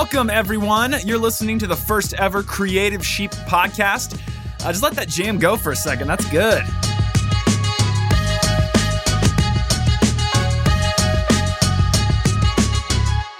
Welcome, everyone. You're listening to the first ever Creative Sheep podcast. Uh, just let that jam go for a second. That's good.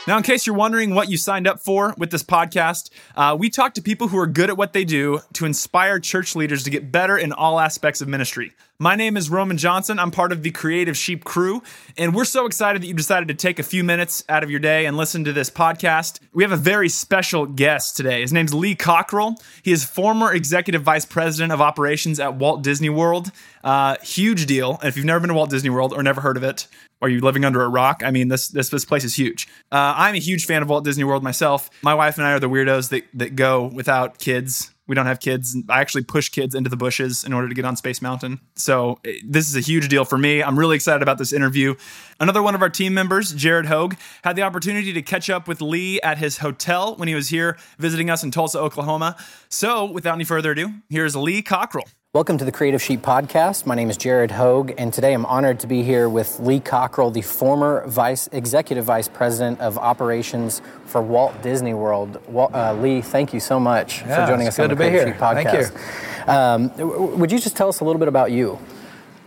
Now, in case you're wondering what you signed up for with this podcast, uh, we talk to people who are good at what they do to inspire church leaders to get better in all aspects of ministry. My name is Roman Johnson. I'm part of the Creative Sheep crew, and we're so excited that you decided to take a few minutes out of your day and listen to this podcast. We have a very special guest today. His name's Lee Cockrell. He is former executive vice president of operations at Walt Disney World. Uh, huge deal. And if you've never been to Walt Disney World or never heard of it, are you living under a rock? I mean, this this this place is huge. Uh, I'm a huge fan of Walt Disney World myself. My wife and I are the weirdos that that go without kids. We don't have kids. I actually push kids into the bushes in order to get on Space Mountain. So eh, this is a huge deal for me. I'm really excited about this interview. Another one of our team members, Jared Hogue, had the opportunity to catch up with Lee at his hotel when he was here visiting us in Tulsa, Oklahoma. So without any further ado, here's Lee Cockrell. Welcome to the Creative Sheep Podcast. My name is Jared Hogue, and today I'm honored to be here with Lee Cockrell, the former Vice Executive Vice President of Operations for Walt Disney World. Walt, uh, Lee, thank you so much yeah, for joining us on the Creative Sheep Podcast. Thank you. Um, would you just tell us a little bit about you?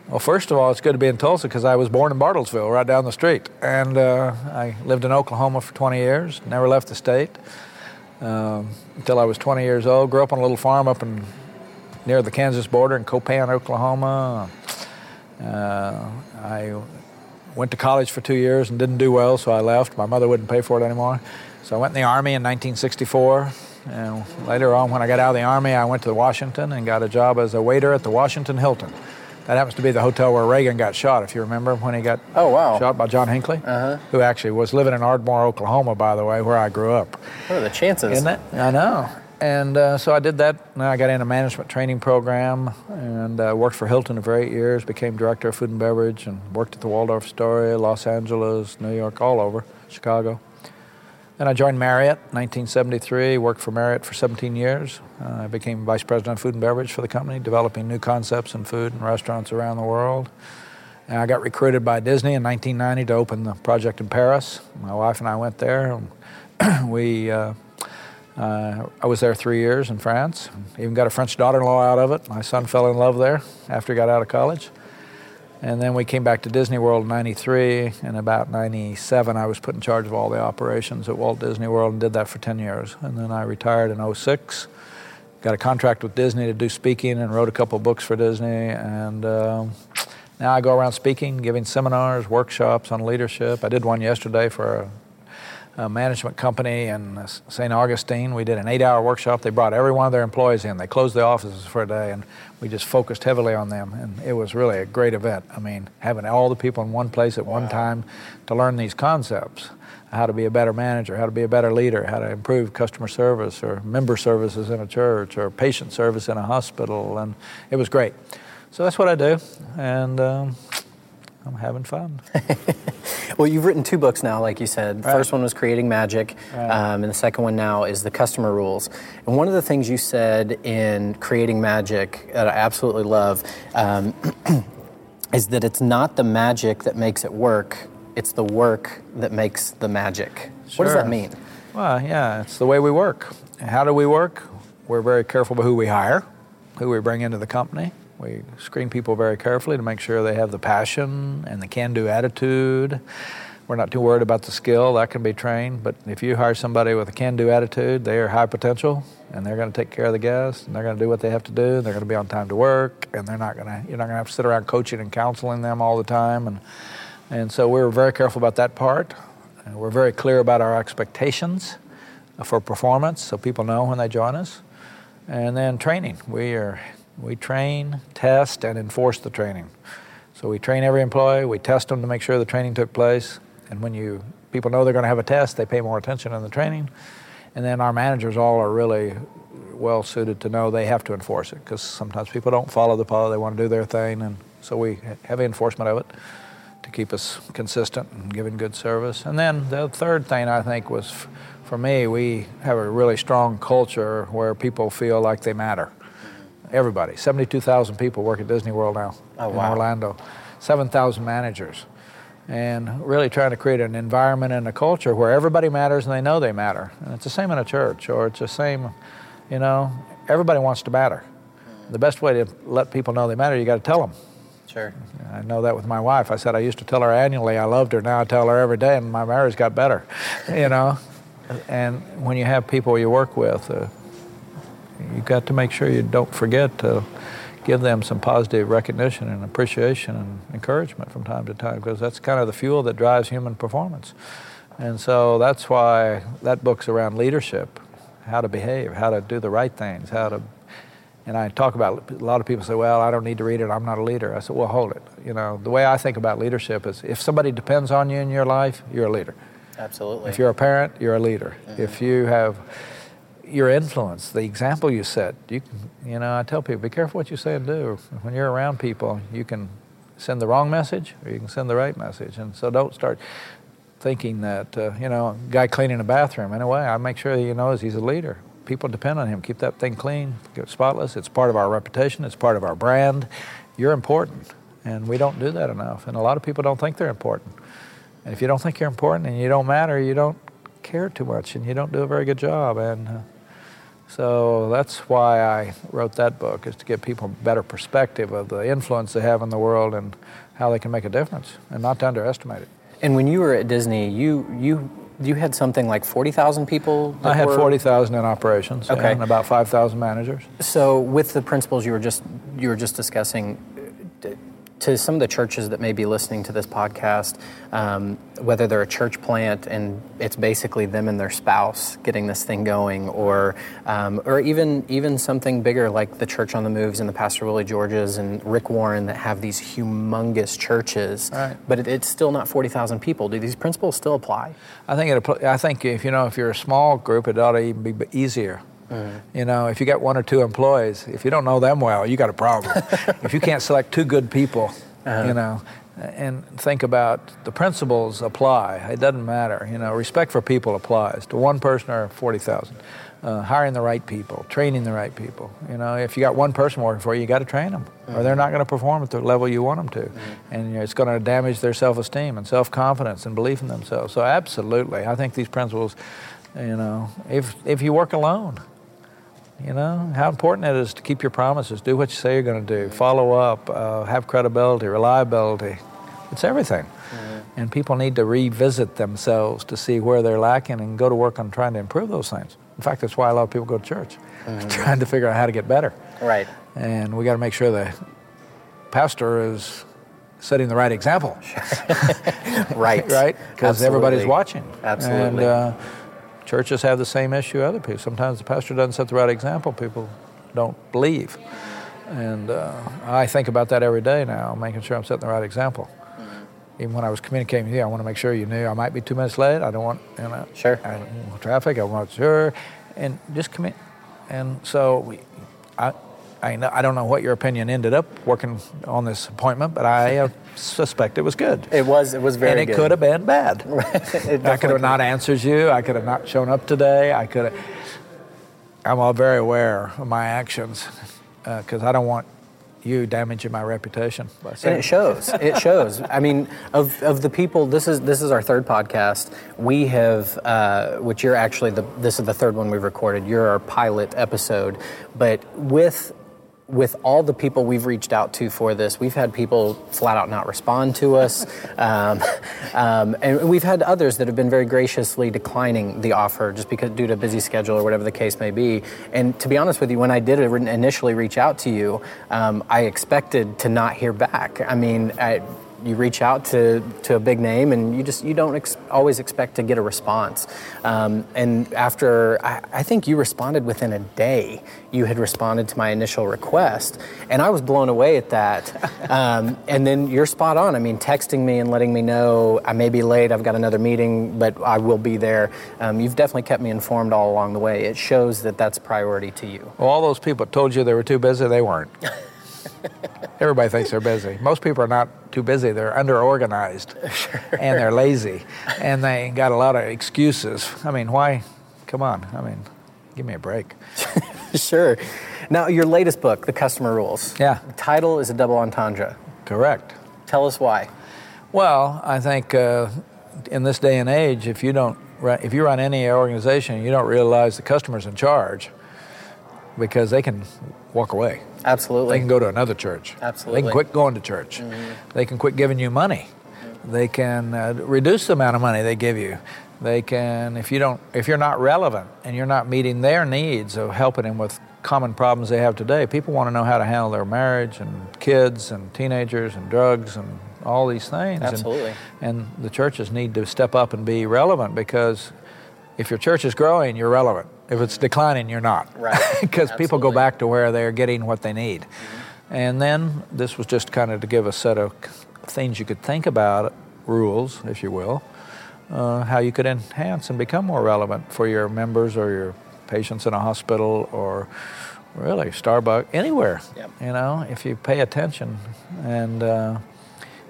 Well, first of all, it's good to be in Tulsa because I was born in Bartlesville, right down the street, and uh, I lived in Oklahoma for 20 years. Never left the state um, until I was 20 years old. Grew up on a little farm up in near the Kansas border in Copan, Oklahoma. Uh, I went to college for two years and didn't do well, so I left. My mother wouldn't pay for it anymore. So I went in the Army in 1964. And later on, when I got out of the Army, I went to Washington and got a job as a waiter at the Washington Hilton. That happens to be the hotel where Reagan got shot, if you remember, when he got oh, wow. shot by John Hinckley, uh-huh. who actually was living in Ardmore, Oklahoma, by the way, where I grew up. What are the chances? Isn't it? I know and uh, so I did that. I got in a management training program and uh, worked for Hilton for eight years. Became director of food and beverage and worked at the Waldorf Astoria, Los Angeles, New York, all over Chicago. Then I joined Marriott in 1973. Worked for Marriott for 17 years. Uh, I became vice president of food and beverage for the company, developing new concepts in food and restaurants around the world. And I got recruited by Disney in 1990 to open the project in Paris. My wife and I went there. we uh, I was there three years in France. Even got a French daughter-in-law out of it. My son fell in love there after he got out of college. And then we came back to Disney World in 93. And about 97, I was put in charge of all the operations at Walt Disney World and did that for 10 years. And then I retired in 06. Got a contract with Disney to do speaking and wrote a couple books for Disney. And um, now I go around speaking, giving seminars, workshops on leadership. I did one yesterday for a management company in St. Augustine. We did an eight hour workshop. They brought every one of their employees in. They closed the offices for a day and we just focused heavily on them. And it was really a great event. I mean, having all the people in one place at one time to learn these concepts how to be a better manager, how to be a better leader, how to improve customer service or member services in a church or patient service in a hospital. And it was great. So that's what I do. And um, I'm having fun. well, you've written two books now, like you said. Right. First one was Creating Magic, right. um, and the second one now is The Customer Rules. And one of the things you said in Creating Magic that I absolutely love um, is that it's not the magic that makes it work, it's the work that makes the magic. Sure. What does that mean? Well, yeah, it's the way we work. How do we work? We're very careful about who we hire, who we bring into the company we screen people very carefully to make sure they have the passion and the can do attitude. We're not too worried about the skill, that can be trained. But if you hire somebody with a can do attitude, they are high potential and they're going to take care of the guests and they're going to do what they have to do. They're going to be on time to work and they're not going to, you're not going to have to sit around coaching and counseling them all the time. And, and so we're very careful about that part. And we're very clear about our expectations for performance so people know when they join us. And then training. We are we train, test, and enforce the training. So we train every employee, we test them to make sure the training took place, and when you people know they're going to have a test, they pay more attention in the training. And then our managers all are really well suited to know they have to enforce it because sometimes people don't follow the policy, they want to do their thing, and so we have enforcement of it to keep us consistent and giving good service. And then the third thing I think was for me, we have a really strong culture where people feel like they matter. Everybody. 72,000 people work at Disney World now oh, in wow. Orlando. 7,000 managers. and really trying to create an environment and a culture where everybody matters and they know they matter. And it's the same in a church, or it's the same, you know, everybody wants to matter. The best way to let people know they matter, you got to tell them. Sure. I know that with my wife. I said I used to tell her annually I loved her. Now I tell her every day, and my marriage got better. you know, and when you have people you work with, uh, you got to make sure you don't forget to give them some positive recognition and appreciation and encouragement from time to time because that's kind of the fuel that drives human performance. And so that's why that book's around leadership, how to behave, how to do the right things, how to and I talk about a lot of people say, "Well, I don't need to read it. I'm not a leader." I said, "Well, hold it. You know, the way I think about leadership is if somebody depends on you in your life, you're a leader. Absolutely. If you're a parent, you're a leader. Mm-hmm. If you have your influence, the example you set. You you know, I tell people, be careful what you say and do. When you're around people, you can send the wrong message or you can send the right message. And so don't start thinking that, uh, you know, guy cleaning a bathroom. In a way, I make sure he knows he's a leader. People depend on him. Keep that thing clean, spotless. It's part of our reputation. It's part of our brand. You're important, and we don't do that enough. And a lot of people don't think they're important. And if you don't think you're important and you don't matter, you don't care too much, and you don't do a very good job. And uh, so that's why I wrote that book, is to give people a better perspective of the influence they have in the world and how they can make a difference, and not to underestimate it. And when you were at Disney, you you you had something like forty thousand people. I had were... forty thousand in operations, okay. and about five thousand managers. So, with the principles you were just you were just discussing, to some of the churches that may be listening to this podcast, um, whether they're a church plant and it's basically them and their spouse getting this thing going, or um, or even even something bigger like the Church on the Moves and the Pastor Willie Georges and Rick Warren that have these humongous churches, right. but it, it's still not forty thousand people. Do these principles still apply? I think it. I think if you know if you're a small group, it ought to even be easier Mm-hmm. You know, if you got one or two employees, if you don't know them well, you got a problem. if you can't select two good people, uh-huh. you know, and think about the principles apply. It doesn't matter. You know, respect for people applies to one person or 40,000. Uh, hiring the right people, training the right people. You know, if you got one person working for you, you got to train them, mm-hmm. or they're not going to perform at the level you want them to, mm-hmm. and you know, it's going to damage their self-esteem and self-confidence and belief in themselves. So, absolutely, I think these principles. You know, if if you work alone, you know, how important it is to keep your promises, do what you say you're going to do, follow up, uh, have credibility, reliability. It's everything. Mm-hmm. And people need to revisit themselves to see where they're lacking and go to work on trying to improve those things. In fact, that's why a lot of people go to church, mm-hmm. trying to figure out how to get better. Right. And we got to make sure the pastor is setting the right example. right. right? Because everybody's watching. Absolutely. And, uh, Churches have the same issue other people. Sometimes the pastor doesn't set the right example, people don't believe. And uh, I think about that every day now, making sure I'm setting the right example. Mm-hmm. Even when I was communicating with you, I want to make sure you knew I might be two minutes late. I don't want, you know, sure. I traffic. I want sure, and just commit. And so we, I, I, know, I don't know what your opinion ended up working on this appointment, but I uh, suspect it was good. It was. It was very. Good. And it good. could have been bad. I could have not answered you. I could have not shown up today. I could have. I'm all very aware of my actions because uh, I don't want you damaging my reputation. and it shows. It shows. I mean, of, of the people, this is this is our third podcast. We have, uh, which you're actually the this is the third one we've recorded. You're our pilot episode, but with with all the people we've reached out to for this, we've had people flat out not respond to us. Um, um, and we've had others that have been very graciously declining the offer just because due to a busy schedule or whatever the case may be. And to be honest with you, when I did initially reach out to you, um, I expected to not hear back. I mean, I, you reach out to, to a big name and you just you don't ex- always expect to get a response. Um, and after I, I, think you responded within a day you had responded to my initial request and i was blown away at that. Um, and then you're spot on. I mean texting me and letting me know i may be late i've got another meeting but i will be there. Um, you've definitely kept me informed all along the way. It shows that that's priority to you. Well all those people told you they were too busy they weren't Everybody thinks they're busy. Most people are not too busy. They're underorganized sure. and they're lazy and they got a lot of excuses. I mean, why? Come on. I mean, give me a break. sure. Now, your latest book, The Customer Rules. Yeah. The title is a double entendre. Correct. Tell us why. Well, I think uh, in this day and age, if you don't, run, if you run any organization, you don't realize the customer's in charge because they can walk away. Absolutely. They can go to another church. Absolutely. They can quit going to church. Mm-hmm. They can quit giving you money. They can uh, reduce the amount of money they give you. They can, if you don't, if you're not relevant and you're not meeting their needs of helping them with common problems they have today, people want to know how to handle their marriage and kids and teenagers and drugs and all these things. Absolutely. And, and the churches need to step up and be relevant because if your church is growing, you're relevant. If it's declining, you're not. Right. Because people go back to where they're getting what they need. Mm-hmm. And then this was just kind of to give a set of things you could think about, rules, if you will, uh, how you could enhance and become more relevant for your members or your patients in a hospital or really Starbucks, anywhere. Yep. You know, if you pay attention and uh,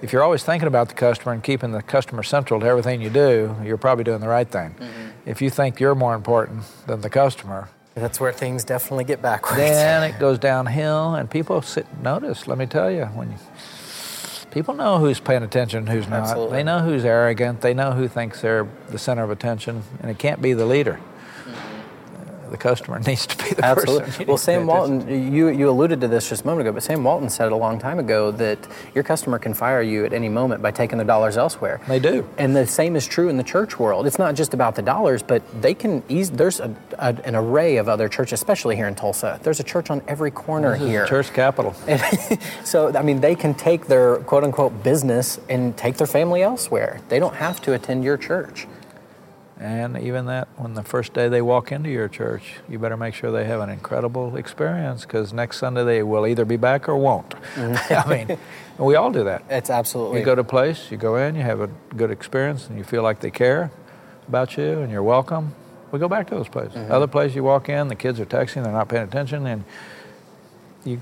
if you're always thinking about the customer and keeping the customer central to everything you do, you're probably doing the right thing. Mm-hmm. If you think you're more important than the customer, that's where things definitely get backwards. Then it goes downhill, and people sit notice. Let me tell you, when you, people know who's paying attention and who's not. Absolutely. They know who's arrogant. They know who thinks they're the center of attention, and it can't be the leader the customer needs to be the Absolutely. person. Well, Sam Walton, you, you alluded to this just a moment ago, but Sam Walton said it a long time ago that your customer can fire you at any moment by taking their dollars elsewhere. They do. And the same is true in the church world. It's not just about the dollars, but they can ease, there's a, a, an array of other churches, especially here in Tulsa. There's a church on every corner this here. church capital. so, I mean, they can take their quote unquote business and take their family elsewhere. They don't have to attend your church. And even that, when the first day they walk into your church, you better make sure they have an incredible experience because next Sunday they will either be back or won't. Mm-hmm. I mean, we all do that. It's absolutely. You go to a place, you go in, you have a good experience, and you feel like they care about you and you're welcome. We go back to those places. Mm-hmm. Other places you walk in, the kids are texting, they're not paying attention, and you,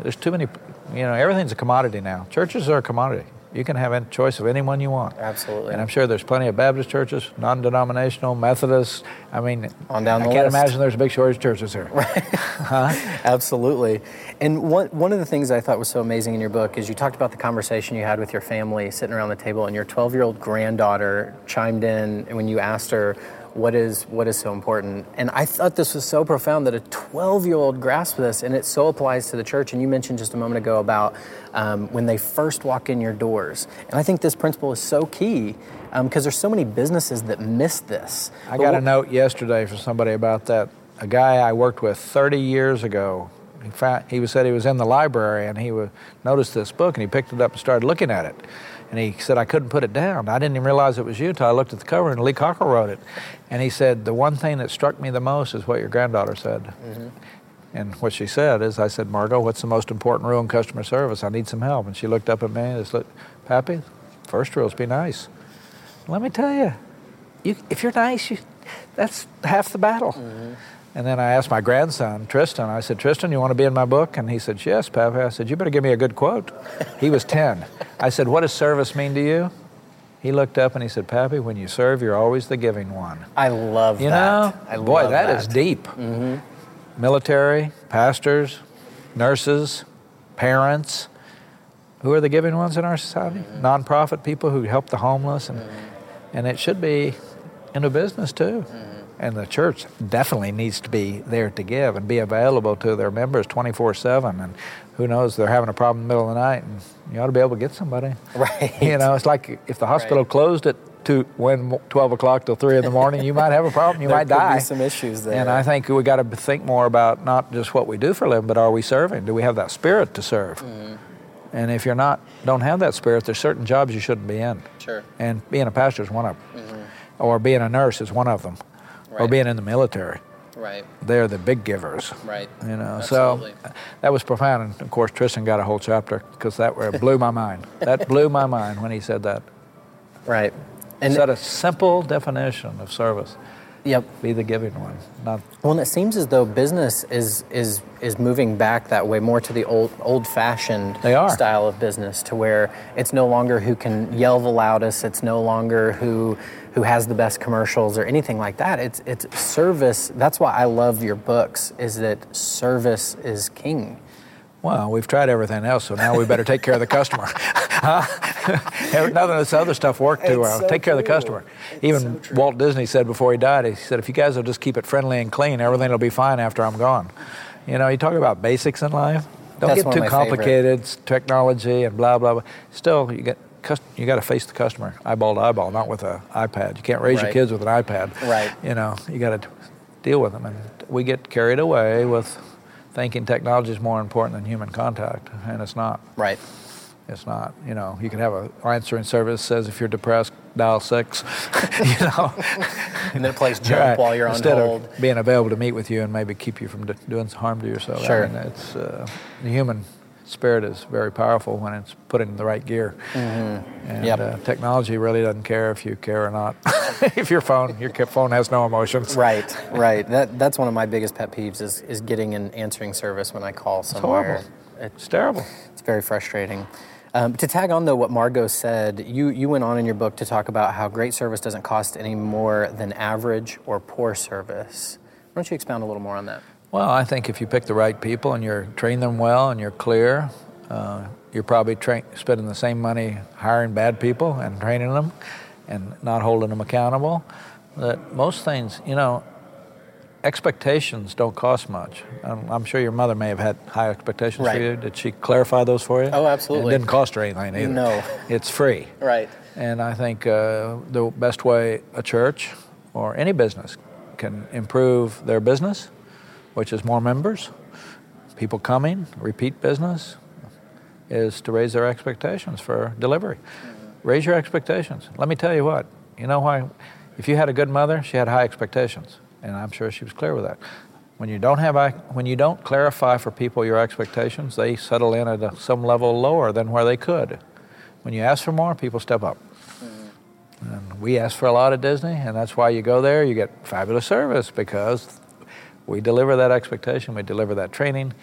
there's too many, you know, everything's a commodity now. Churches are a commodity. You can have a choice of anyone you want. Absolutely. And I'm sure there's plenty of Baptist churches, non-denominational, Methodists. I mean, on down I can't list. imagine there's a big shortage of churches here. Right. huh? Absolutely. And one one of the things I thought was so amazing in your book is you talked about the conversation you had with your family sitting around the table, and your 12-year-old granddaughter chimed in when you asked her what is what is so important. And I thought this was so profound that a 12 year old grasped this, and it so applies to the church. And you mentioned just a moment ago about um, when they first walk in your doors. And I think this principle is so key because um, there's so many businesses that miss this. I got a note yesterday from somebody about that. A guy I worked with 30 years ago. He, found, he said he was in the library and he was, noticed this book and he picked it up and started looking at it. And he said, I couldn't put it down. I didn't even realize it was you until I looked at the cover and Lee Cockrell wrote it. And he said, The one thing that struck me the most is what your granddaughter said. Mm-hmm. And what she said is, I said, Margot, what's the most important rule in customer service? I need some help. And she looked up at me and said, Pappy, first rule is be nice. Let me tell you, you if you're nice, you, that's half the battle. Mm-hmm. And then I asked my grandson, Tristan, I said, Tristan, you want to be in my book? And he said, Yes, Pappy. I said, You better give me a good quote. he was 10. I said, What does service mean to you? He looked up and he said, Pappy, when you serve, you're always the giving one. I love you that. know, I boy, that, that is deep. Mm-hmm. Military, pastors, nurses, parents. Who are the giving ones in our society? Mm-hmm. Nonprofit people who help the homeless, and mm-hmm. and it should be in a business too. And the church definitely needs to be there to give and be available to their members 24 7. And who knows, they're having a problem in the middle of the night, and you ought to be able to get somebody. Right. You know, it's like if the hospital right. closed at two, when 12 o'clock till 3 in the morning, you might have a problem. You there might die. some issues there. And I think we got to think more about not just what we do for a living, but are we serving? Do we have that spirit to serve? Mm. And if you're not, don't have that spirit, there's certain jobs you shouldn't be in. Sure. And being a pastor is one of them. Mm-hmm. Or being a nurse is one of them right. or being in the military. Right. They're the big givers. Right. You know, Absolutely. so that was profound. And of course, Tristan got a whole chapter because that blew my mind. That blew my mind when he said that. Right. And set a simple definition of service. Yep. Be the giving one. Not well, and it seems as though business is is is moving back that way more to the old old fashioned style of business, to where it's no longer who can yell the loudest. It's no longer who who has the best commercials or anything like that. It's it's service. That's why I love your books. Is that service is king. Well, we've tried everything else, so now we better take care of the customer. huh? None of this other stuff worked too well. so Take care of the customer. It's Even so. Walt Disney said before he died, he said, if you guys will just keep it friendly and clean, everything will be fine after I'm gone. You know, you talk about basics in life. Don't That's get too of my favorite. complicated. It's technology and blah blah blah. Still, you get you got to face the customer eyeball to eyeball, not with an iPad. You can't raise your kids with an iPad. Right. You know, you got to deal with them, and we get carried away with thinking technology is more important than human contact, and it's not. Right. It's not. You know, you can have a answering service says if you're depressed, dial six. you know, And then it plays jump Right. while you're on Instead hold. of being available to meet with you and maybe keep you from doing harm to yourself. Sure. I mean, it's uh, the human spirit is very powerful when it's put in the right gear. And Mm-hmm. Yep. uh, technology really doesn't care if you care or not. if your phone, your phone has no emotions. Right, right. That that's one of my biggest pet peeves is is getting an answering service when I call somewhere. horrible. It's It's terrible. It's very frustrating. Um, to tag on though what Margot said, you you went on in your book to talk about how great service doesn't cost any more than average or poor service. Why don't you expound a little more on that? Well, I think if you pick the right people and you're train them well and you're clear, uh, you're probably tra- spending the same money hiring bad people and training them and not holding them accountable. That most things, you know, expectations don't cost much. I'm, I'm sure your mother may have had high expectations Right. for you. Did she clarify those for you? Oh, absolutely. It didn't cost her anything either. No. It's free. Right. And I think uh, the best way a church or any business can improve their business, which is more members, people coming, repeat business, is to raise their expectations for delivery. Mm-hmm. Raise your expectations. Let me tell you what, you know why? If you had a good mother, she had high expectations, and I'm sure she was clear with that. When you don't have, when you don't clarify for people your expectations, they settle in at a, some level lower than where they could. When you ask for more, people step up. Mm-hmm. And we ask for a lot at Disney, and that's why you go there. You get fabulous service because we deliver that expectation, we deliver that training,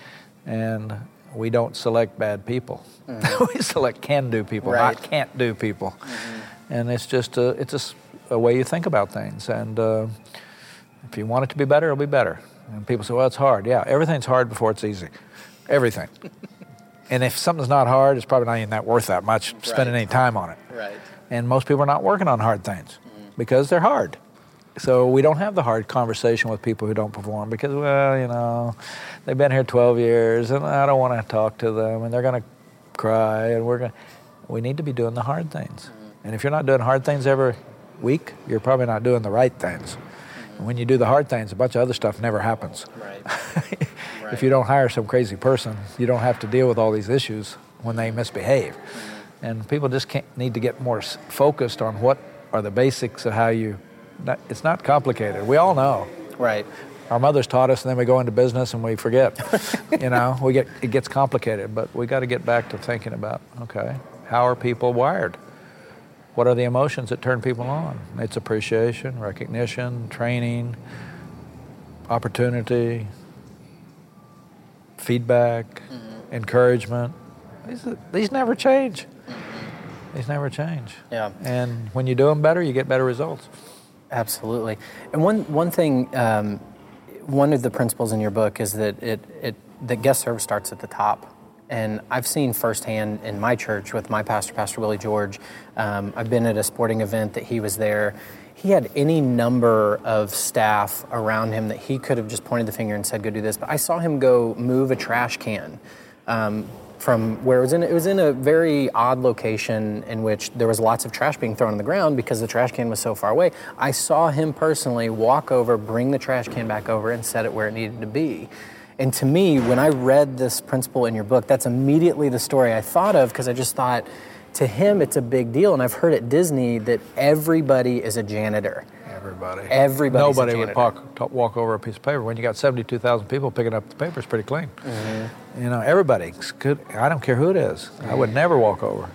and we don't select bad people. Mm-hmm. we select can-do people, Right. not can't-do people. Mm-hmm. And it's just a, it's a way you think about things. And uh, if you want it to be better, it'll be better. And people say, "Well, it's hard." Yeah, everything's hard before it's easy. Everything. and if something's not hard, it's probably not even that worth that much spending any time on it Right. and most people are not working on hard things mm. because they're hard. So we don't have the hard conversation with people who don't perform because, well, you know, they've been here 12 years and I don't want to talk to them and they're going to cry and we're going. to We need to be doing the hard things. Mm-hmm. And if you're not doing hard things every week, you're probably not doing the right things. Mm-hmm. And when you do the hard things, a bunch of other stuff never happens. Right. If you don't hire some crazy person, you don't have to deal with all these issues when they mm-hmm. misbehave. And people just can't, need to get more focused on what are the basics of how you. It's not complicated. We all know. Right. Our mothers taught us, and then we go into business and we forget. you know, we get it gets complicated, but we got to get back to thinking about okay, how are people wired? What are the emotions that turn people on? It's appreciation, recognition, training, opportunity, feedback, mm-hmm. encouragement. These, these never change. Mm-hmm. These never change. Yeah. And when you do them better, you get better results. Absolutely. And one one thing, um, one of the principles in your book is that it it that guest service starts at the top. And I've seen firsthand in my church with my pastor, Pastor Willie George. Um, I've been at a sporting event that he was there. He had any number of staff around him that he could have just pointed the finger and said, "Go do this." But I saw him go move a trash can. Um, from where it was in it was in a very odd location in which there was lots of trash being thrown on the ground because the trash can was so far away. I saw him personally walk over, bring the trash can back over, and set it where it needed to be. And to me, when I read this principle in your book, that's immediately the story I thought of because I just thought, to him, it's a big deal. And I've heard at Disney that everybody is a janitor. Everybody. Everybody's a Nobody would janitor. walk, walk over a piece of paper. When you got 72,000 people picking up the paper, it's pretty clean. Mm-hmm. You know, everybody. Good. I don't care who it is. I would never walk over.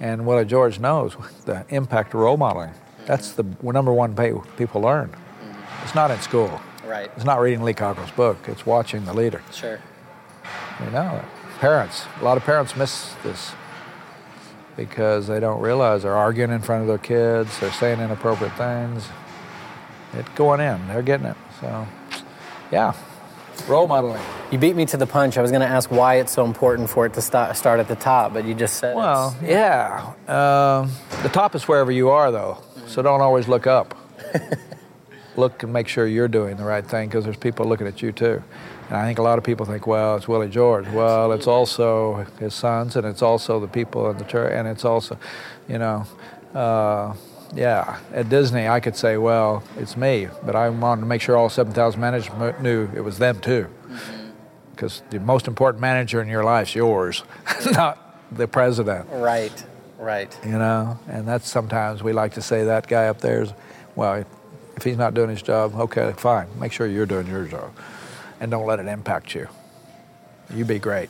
And Willie George knows the impact of role modeling. That's the number one way people learn. It's not in school. Right. It's not reading Lee Cockrell's book. It's watching the leader. Sure. You know, parents. A lot of parents miss this because they don't realize they're arguing in front of their kids. They're saying inappropriate things. It's going in. They're getting it. So, yeah, Role modeling. You beat me to the punch. I was going to ask why it's so important for it to start, start at the top, but you just said Well, yeah. Um, the top is wherever you are, though. So don't always look up. look and make sure you're doing the right thing because there's people looking at you too. And I think a lot of people think, well, it's Willie George. Well, it's also his sons, and it's also the people in the church, and it's also, you know, uh, yeah. At Disney, I could say, well, it's me, but I wanted to make sure all 7,000 managers knew it was them too. Because the most important manager in your life is yours, not the president. Right, right. You know, and that's sometimes we like to say that guy up there is, well, if he's not doing his job, okay, fine. Make sure you're doing your job and don't let it impact you. You be great.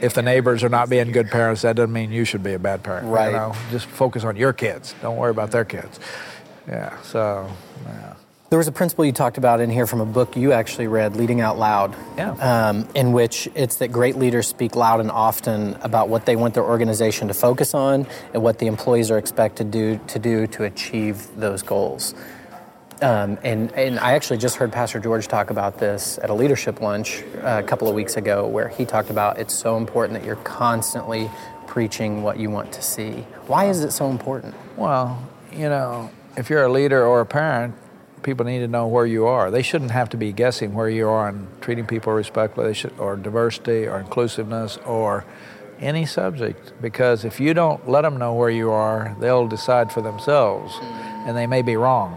If the neighbors are not being good parents, that doesn't mean you should be a bad parent. Right. You know, just focus on your kids. Don't worry about their kids. Yeah. So, yeah. There was a principle you talked about in here from a book you actually read, Leading Out Loud, Yeah. um, in which it's that great leaders speak loud and often about what they want their organization to focus on and what the employees are expected to do to, do to achieve those goals. Um, and, and I actually just heard Pastor George talk about this at a leadership lunch uh, a couple of weeks ago, where he talked about it's so important that you're constantly preaching what you want to see. Why is it so important? Well, you know, if you're a leader or a parent, people need to know where you are. They shouldn't have to be guessing where you are on treating people respectfully, or diversity, or inclusiveness, or any subject. Because if you don't let them know where you are, they'll decide for themselves, and they may be wrong.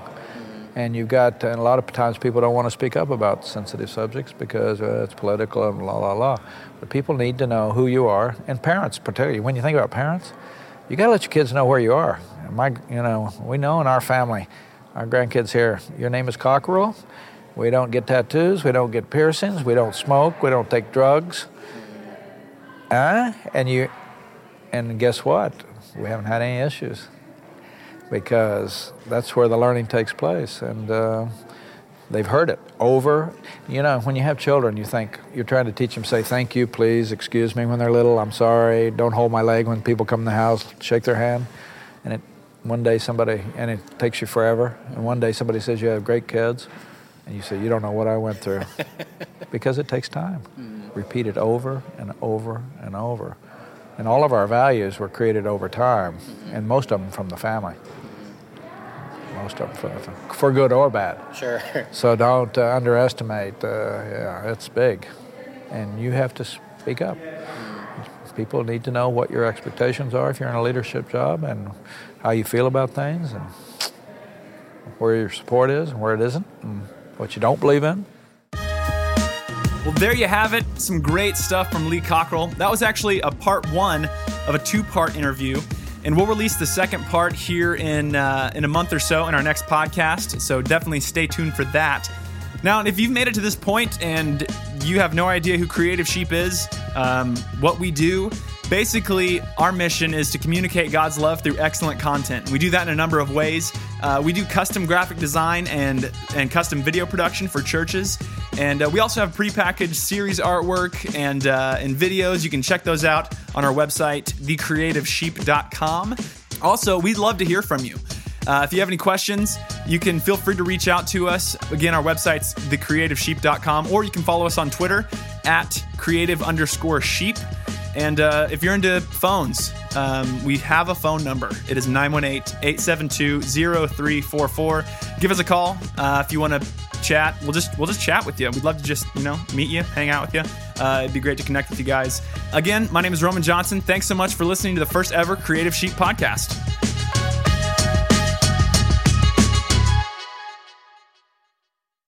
And you've got, and a lot of times people don't want to speak up about sensitive subjects because uh, it's political and la la la. But people need to know who you are, and parents particularly. When you think about parents, you got to let your kids know where you are. My, you know, we know in our family, our grandkids here, your name is Cockrell. We don't get tattoos. We don't get piercings. We don't smoke. We don't take drugs. Uh, and you, and guess what? We haven't had any issues because that's where the learning takes place. And uh, they've heard it over. You know, when you have children, you think you're trying to teach them, say thank you, please, excuse me when they're little, I'm sorry, don't hold my leg when people come in the house, shake their hand. And it, one day somebody, and it takes you forever. And one day somebody says you have great kids, and you say, you don't know what I went through. because it takes time. Repeat it over and over and over. And all of our values were created over time, and most of them from the family. Most of them for, for good or bad. Sure. So don't uh, underestimate. Uh, yeah, it's big, and you have to speak up. People need to know what your expectations are if you're in a leadership job, and how you feel about things, and where your support is and where it isn't, and what you don't believe in. Well, there you have it. Some great stuff from Lee Cockrell. That was actually a part one of a two part interview. And we'll release the second part here in, uh, in a month or so in our next podcast. So definitely stay tuned for that. Now, if you've made it to this point and you have no idea who Creative Sheep is, um, what we do, basically, our mission is to communicate God's love through excellent content. We do that in a number of ways. Uh, we do custom graphic design and, and custom video production for churches. And uh, we also have prepackaged series artwork and, uh, and videos. You can check those out on our website, thecreativesheep.com. Also, we'd love to hear from you. Uh, if you have any questions, you can feel free to reach out to us. Again, our website's thecreativesheep.com, or you can follow us on Twitter at creative underscore sheep. And uh, if you're into phones, um, we have a phone number. It is 918 872 0344. Give us a call uh, if you want to chat. We'll just we'll just chat with you. We'd love to just you know meet you, hang out with you. Uh, it'd be great to connect with you guys. Again, my name is Roman Johnson. Thanks so much for listening to the first ever Creative Sheep podcast.